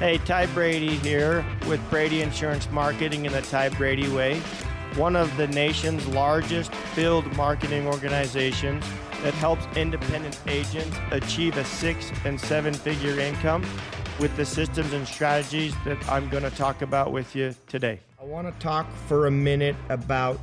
Hey, Ty Brady here with Brady Insurance Marketing in the Ty Brady Way, one of the nation's largest field marketing organizations that helps independent agents achieve a six and seven figure income with the systems and strategies that I'm going to talk about with you today. I want to talk for a minute about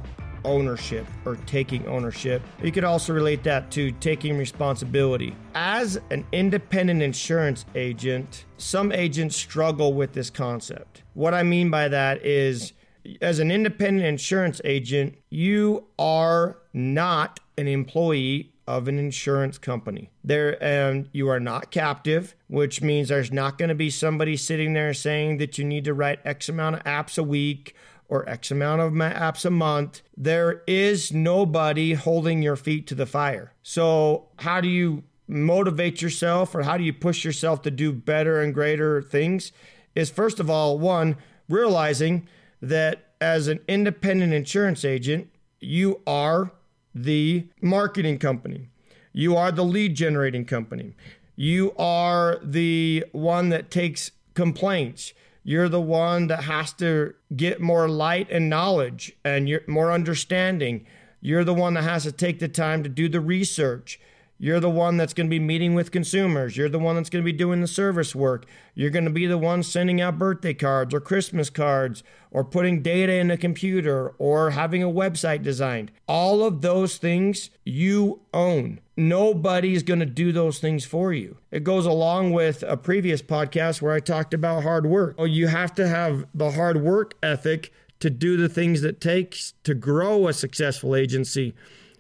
ownership or taking ownership. You could also relate that to taking responsibility. As an independent insurance agent, some agents struggle with this concept. What I mean by that is, as an independent insurance agent, you are not an employee of an insurance company. There and you are not captive, which means there's not going to be somebody sitting there saying that you need to write X amount of apps a week or X amount of apps a month. There is nobody holding your feet to the fire. So, how do you motivate yourself or how do you push yourself to do better and greater things? Is first of all, one, realizing that as an independent insurance agent, you are the marketing company. You are the lead generating company. You are the one that takes complaints. You're the one that has to get more light and knowledge and more understanding. You're the one that has to take the time to do the research. You're the one that's going to be meeting with consumers. You're the one that's going to be doing the service work. You're going to be the one sending out birthday cards or Christmas cards or putting data in a computer or having a website designed. All of those things you own. Nobody's going to do those things for you. It goes along with a previous podcast where I talked about hard work. Oh, you have to have the hard work ethic to do the things that takes to grow a successful agency.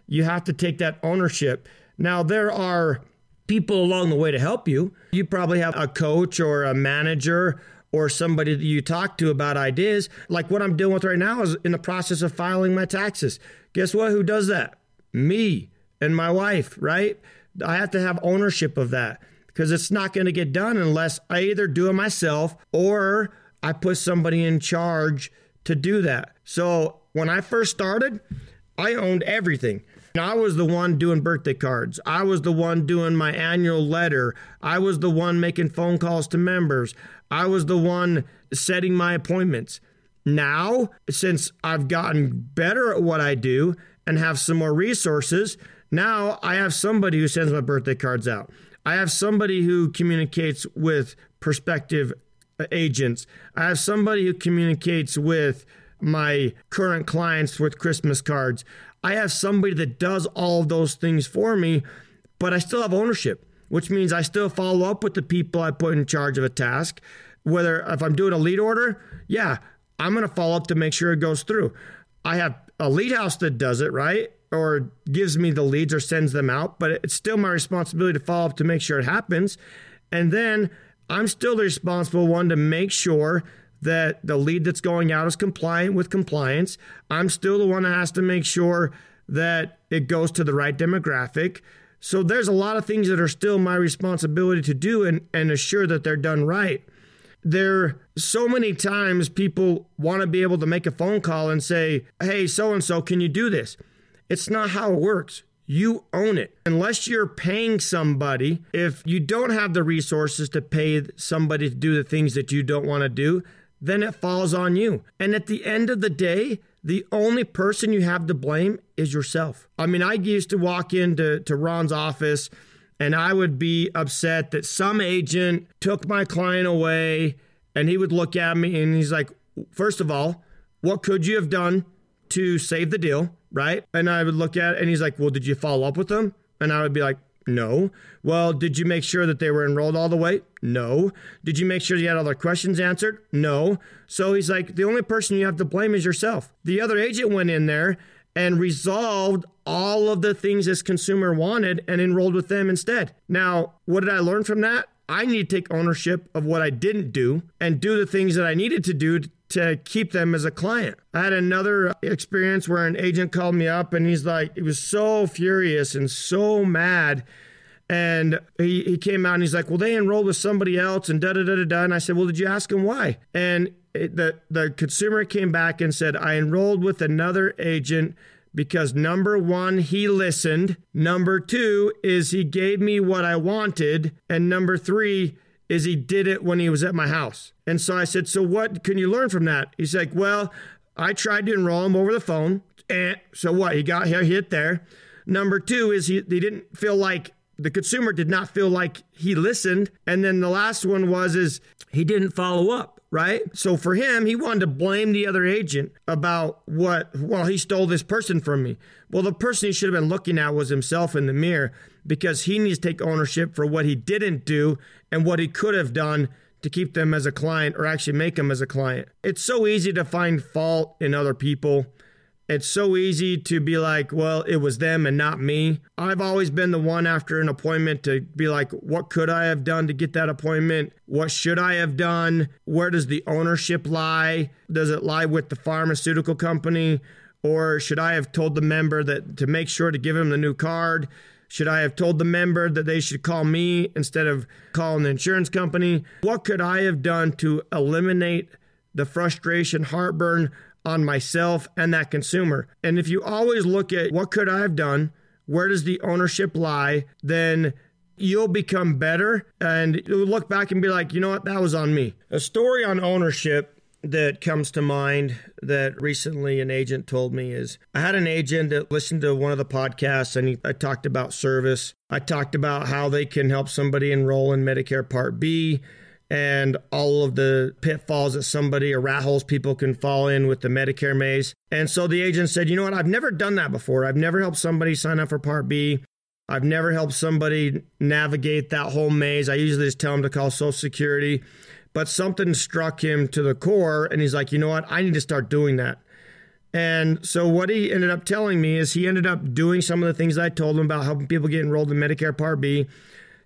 You have to take that ownership now, there are people along the way to help you. You probably have a coach or a manager or somebody that you talk to about ideas. Like what I'm dealing with right now is in the process of filing my taxes. Guess what? Who does that? Me and my wife, right? I have to have ownership of that because it's not going to get done unless I either do it myself or I put somebody in charge to do that. So when I first started, I owned everything. I was the one doing birthday cards. I was the one doing my annual letter. I was the one making phone calls to members. I was the one setting my appointments. Now, since I've gotten better at what I do and have some more resources, now I have somebody who sends my birthday cards out. I have somebody who communicates with prospective uh, agents. I have somebody who communicates with my current clients with Christmas cards. I have somebody that does all of those things for me, but I still have ownership, which means I still follow up with the people I put in charge of a task. Whether if I'm doing a lead order, yeah, I'm going to follow up to make sure it goes through. I have a lead house that does it, right? Or gives me the leads or sends them out, but it's still my responsibility to follow up to make sure it happens. And then I'm still the responsible one to make sure that the lead that's going out is compliant with compliance. I'm still the one that has to make sure that it goes to the right demographic. So there's a lot of things that are still my responsibility to do and, and assure that they're done right. There so many times people want to be able to make a phone call and say, "Hey, so and so, can you do this?" It's not how it works. You own it. Unless you're paying somebody, if you don't have the resources to pay somebody to do the things that you don't want to do, then it falls on you. And at the end of the day, the only person you have to blame is yourself. I mean, I used to walk into to Ron's office and I would be upset that some agent took my client away and he would look at me and he's like, first of all, what could you have done to save the deal? Right. And I would look at it and he's like, well, did you follow up with them? And I would be like, no. Well, did you make sure that they were enrolled all the way? No. Did you make sure you had all their questions answered? No. So he's like, the only person you have to blame is yourself. The other agent went in there and resolved all of the things this consumer wanted and enrolled with them instead. Now, what did I learn from that? I need to take ownership of what I didn't do and do the things that I needed to do to keep them as a client. I had another experience where an agent called me up and he's like, he was so furious and so mad. And he, he came out and he's like, well, they enrolled with somebody else and da da da da da. And I said, well, did you ask him why? And it, the, the consumer came back and said, I enrolled with another agent because number one, he listened. Number two is he gave me what I wanted. And number three is he did it when he was at my house. And so I said, So what can you learn from that? He's like, Well, I tried to enroll him over the phone. And so what? He got hit there. Number two is he, he didn't feel like the consumer did not feel like he listened. And then the last one was is he didn't follow up right? So for him, he wanted to blame the other agent about what, well, he stole this person from me. Well, the person he should have been looking at was himself in the mirror because he needs to take ownership for what he didn't do and what he could have done to keep them as a client or actually make them as a client. It's so easy to find fault in other people it's so easy to be like, well, it was them and not me. I've always been the one after an appointment to be like, what could I have done to get that appointment? What should I have done? Where does the ownership lie? Does it lie with the pharmaceutical company? Or should I have told the member that to make sure to give him the new card? Should I have told the member that they should call me instead of calling the insurance company? What could I have done to eliminate the frustration, heartburn, on myself and that consumer. And if you always look at what could I have done, where does the ownership lie, then you'll become better and you'll look back and be like, you know what, that was on me. A story on ownership that comes to mind that recently an agent told me is I had an agent that listened to one of the podcasts and he, I talked about service. I talked about how they can help somebody enroll in Medicare Part B and all of the pitfalls that somebody or rat holes people can fall in with the Medicare maze. And so the agent said, You know what? I've never done that before. I've never helped somebody sign up for Part B. I've never helped somebody navigate that whole maze. I usually just tell them to call Social Security. But something struck him to the core, and he's like, You know what? I need to start doing that. And so what he ended up telling me is he ended up doing some of the things I told him about helping people get enrolled in Medicare Part B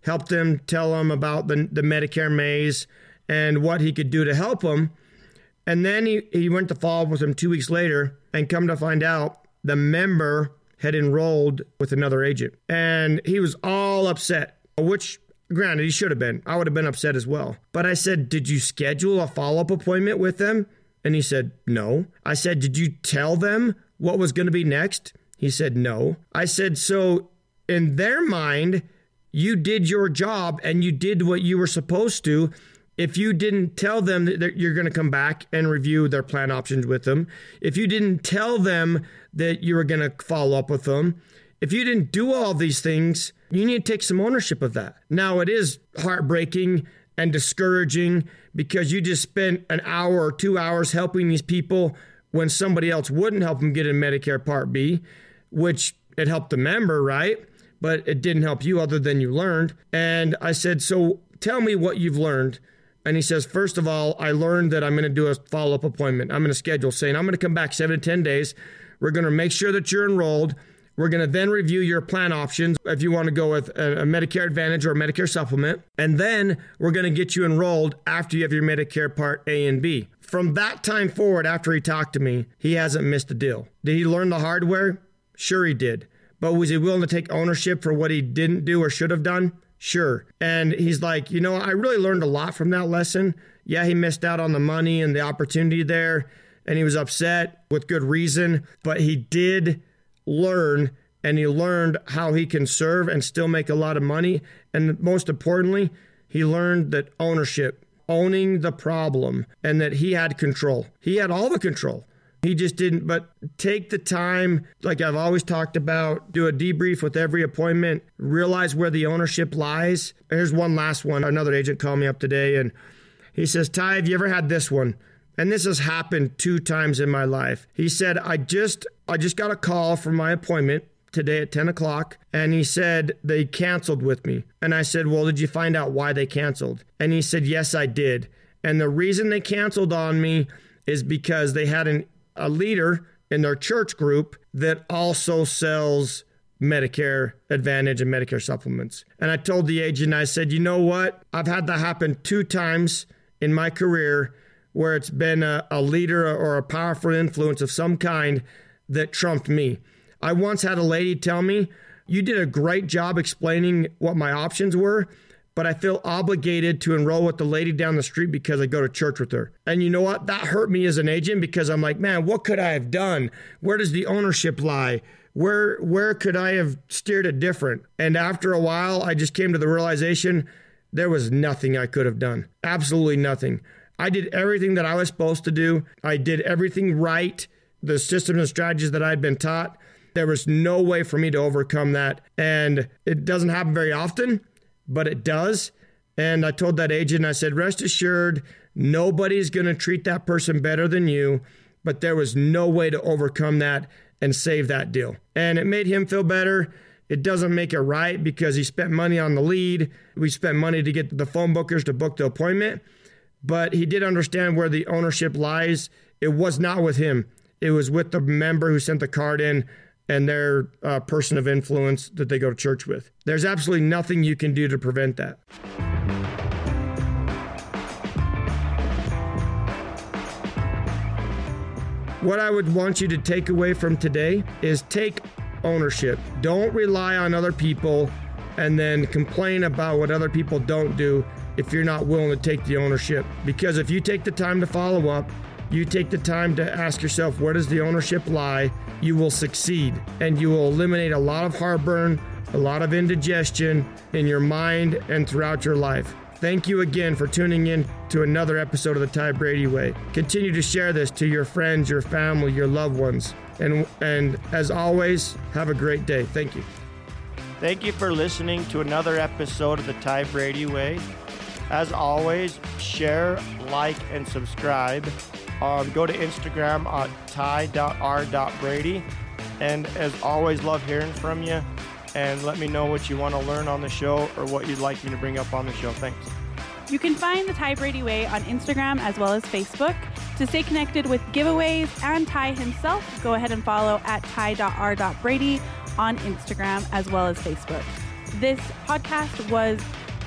helped him tell him about the, the Medicare maze and what he could do to help him. And then he, he went to follow up with him two weeks later and come to find out the member had enrolled with another agent. And he was all upset, which granted, he should have been. I would have been upset as well. But I said, Did you schedule a follow up appointment with them? And he said, No. I said, Did you tell them what was going to be next? He said, No. I said, So in their mind, you did your job and you did what you were supposed to. If you didn't tell them that you're going to come back and review their plan options with them, if you didn't tell them that you were going to follow up with them, if you didn't do all these things, you need to take some ownership of that. Now, it is heartbreaking and discouraging because you just spent an hour or two hours helping these people when somebody else wouldn't help them get in Medicare Part B, which it helped the member, right? But it didn't help you other than you learned. And I said, So tell me what you've learned. And he says, First of all, I learned that I'm going to do a follow up appointment. I'm going to schedule saying, I'm going to come back seven to 10 days. We're going to make sure that you're enrolled. We're going to then review your plan options if you want to go with a, Medicare Advantage or a Medicare supplement. And then we're going to get you enrolled after you have your Medicare Part A and B. From that time forward, after he talked to me, he hasn't missed a deal. Did he learn the hardware? Sure, he did. But was he willing to take ownership for what he didn't do or should have done? Sure. And he's like, you know, I really learned a lot from that lesson. Yeah, he missed out on the money and the opportunity there, and he was upset with good reason, but he did learn and he learned how he can serve and still make a lot of money. And most importantly, he learned that ownership, owning the problem, and that he had control. He had all the control. He just didn't, but take the time, like I've always talked about, do a debrief with every appointment, realize where the ownership lies. Here's one last one. Another agent called me up today and he says, Ty, have you ever had this one? And this has happened two times in my life. He said, I just I just got a call from my appointment today at 10 o'clock and he said they canceled with me. And I said, Well, did you find out why they canceled? And he said, Yes, I did. And the reason they canceled on me is because they had an a leader in their church group that also sells Medicare Advantage and Medicare supplements. And I told the agent, I said, you know what? I've had that happen two times in my career where it's been a, a leader or a powerful influence of some kind that trumped me. I once had a lady tell me, You did a great job explaining what my options were, but I feel obligated to enroll with the lady down the street because I go to church with her. And you know what? That hurt me as an agent because I'm like, man, what could I have done? Where does the ownership lie? Where where could I have steered it different? And after a while, I just came to the realization there was nothing I could have done. Absolutely nothing. I did everything that I was supposed to do. I did everything right. The systems and strategies that I'd been taught. There was no way for me to overcome that. And it doesn't happen very often, but it does. And I told that agent, I said, rest assured, nobody's going to treat that person better than you. But there was no way to overcome that and save that deal. And it made him feel better. It doesn't make it right because he spent money on the lead. We spent money to get the phone bookers to book the appointment. But he did understand where the ownership lies. It was not with him, it was with the member who sent the card in and their uh, person of influence that they go to church with. There's absolutely nothing you can do to prevent that. What I would want you to take away from today is take ownership. Don't rely on other people and then complain about what other people don't do if you're not willing to take the ownership. Because if you take the time to follow up, you take the time to ask yourself, where does the ownership lie? You will succeed and you will eliminate a lot of heartburn, a lot of indigestion in your mind and throughout your life. Thank you again for tuning in to another episode of the Ty Brady Way. Continue to share this to your friends, your family, your loved ones. And, and as always, have a great day. Thank you. Thank you for listening to another episode of the Ty Brady Way. As always, share, like, and subscribe. Um, go to Instagram at ty.r.brady. And as always, love hearing from you. And let me know what you want to learn on the show or what you'd like me to bring up on the show. Thanks. You can find the Ty Brady Way on Instagram as well as Facebook. To stay connected with giveaways and Ty himself, go ahead and follow at ty.r.brady on Instagram as well as Facebook. This podcast was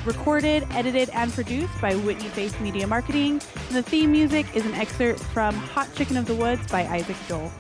recorded, edited, and produced by Whitney Face Media Marketing. And The theme music is an excerpt from Hot Chicken of the Woods by Isaac Joel.